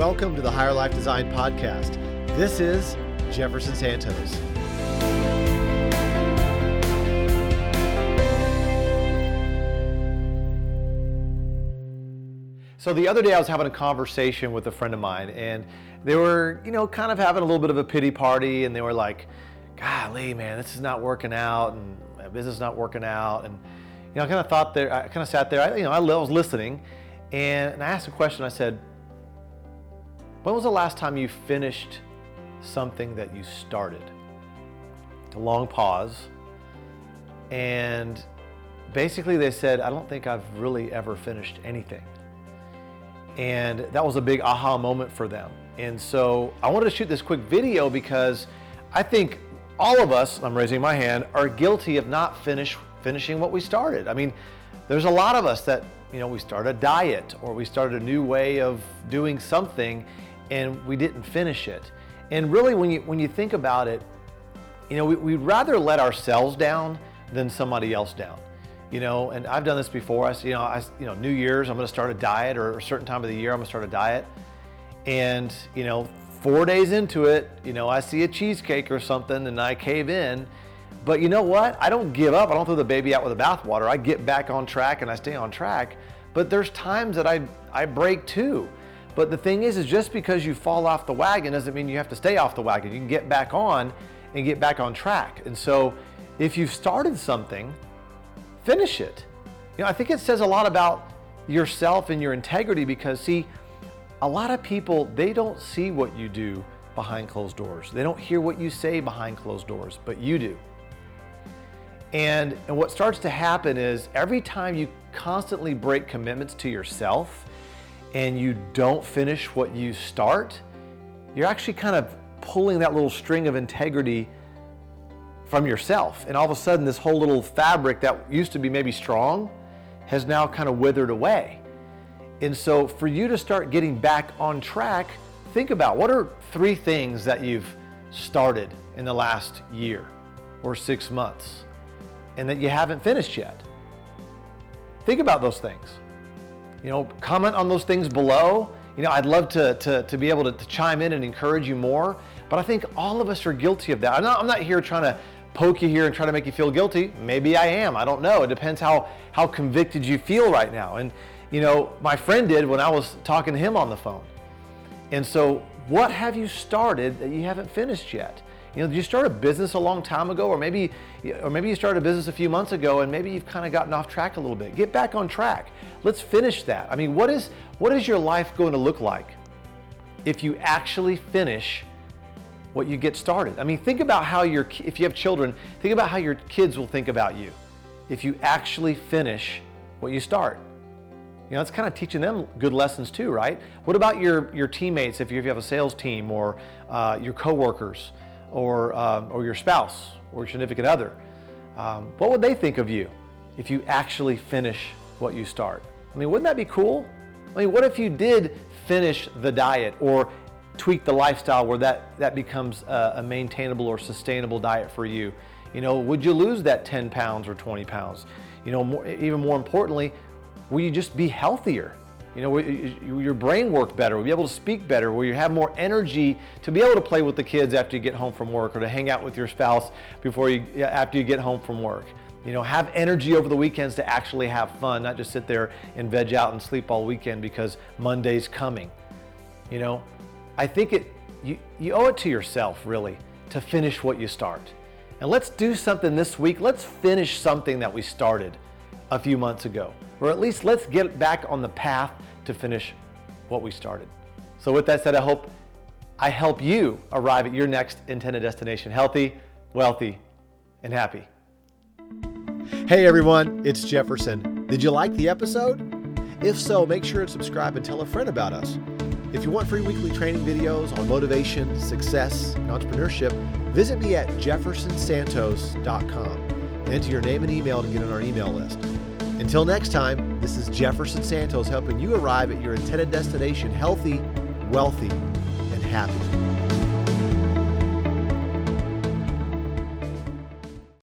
Welcome to the Higher Life Design Podcast. This is Jefferson Santos. So the other day I was having a conversation with a friend of mine and they were, you know, kind of having a little bit of a pity party and they were like, golly, man, this is not working out and my business is not working out. And, you know, I kind of thought there, I kind of sat there, I, you know, I was listening and, and I asked a question. I said, when was the last time you finished something that you started? A long pause. And basically they said, I don't think I've really ever finished anything. And that was a big aha moment for them. And so I wanted to shoot this quick video because I think all of us, I'm raising my hand, are guilty of not finish, finishing what we started. I mean, there's a lot of us that, you know, we start a diet or we start a new way of doing something and we didn't finish it. And really, when you, when you think about it, you know, we, we'd rather let ourselves down than somebody else down you know, and I've done this before. I, you know, I, you know, New Year's, I'm going to start a diet, or a certain time of the year, I'm going to start a diet, and you know, four days into it, you know, I see a cheesecake or something, and I cave in. But you know what? I don't give up. I don't throw the baby out with the bathwater. I get back on track and I stay on track. But there's times that I I break too. But the thing is, is just because you fall off the wagon doesn't mean you have to stay off the wagon. You can get back on and get back on track. And so, if you've started something finish it. You know, I think it says a lot about yourself and your integrity because, see, a lot of people, they don't see what you do behind closed doors. They don't hear what you say behind closed doors, but you do. And, and what starts to happen is every time you constantly break commitments to yourself and you don't finish what you start, you're actually kind of pulling that little string of integrity from yourself. And all of a sudden, this whole little fabric that used to be maybe strong has now kind of withered away. And so, for you to start getting back on track, think about what are three things that you've started in the last year or six months and that you haven't finished yet. Think about those things. You know, comment on those things below. You know, I'd love to, to, to be able to, to chime in and encourage you more, but I think all of us are guilty of that. I'm not, I'm not here trying to poke you here and try to make you feel guilty. Maybe I am. I don't know. It depends how how convicted you feel right now. And you know, my friend did when I was talking to him on the phone. And so, what have you started that you haven't finished yet? You know, did you start a business a long time ago, or maybe, or maybe you started a business a few months ago, and maybe you've kind of gotten off track a little bit. Get back on track. Let's finish that. I mean, what is what is your life going to look like if you actually finish what you get started. I mean, think about how your if you have children, think about how your kids will think about you if you actually finish what you start. You know, it's kind of teaching them good lessons too, right? What about your your teammates if you, if you have a sales team or uh, your coworkers or um, or your spouse or your significant other? Um, what would they think of you if you actually finish what you start? I mean, wouldn't that be cool? I mean, what if you did finish the diet or tweak the lifestyle where that, that becomes a, a maintainable or sustainable diet for you. You know, would you lose that 10 pounds or 20 pounds? You know, more, even more importantly, will you just be healthier? You know, your brain work better, will be able to speak better, will you have more energy to be able to play with the kids after you get home from work or to hang out with your spouse before you, after you get home from work. You know, have energy over the weekends to actually have fun, not just sit there and veg out and sleep all weekend because Monday's coming. You know, I think it you, you owe it to yourself really to finish what you start. And let's do something this week. Let's finish something that we started a few months ago. Or at least let's get back on the path to finish what we started. So with that said, I hope I help you arrive at your next intended destination healthy, wealthy, and happy. Hey everyone, it's Jefferson. Did you like the episode? If so, make sure and subscribe and tell a friend about us. If you want free weekly training videos on motivation, success, and entrepreneurship, visit me at jeffersonsantos.com and enter your name and email to get on our email list. Until next time, this is Jefferson Santos helping you arrive at your intended destination healthy, wealthy, and happy.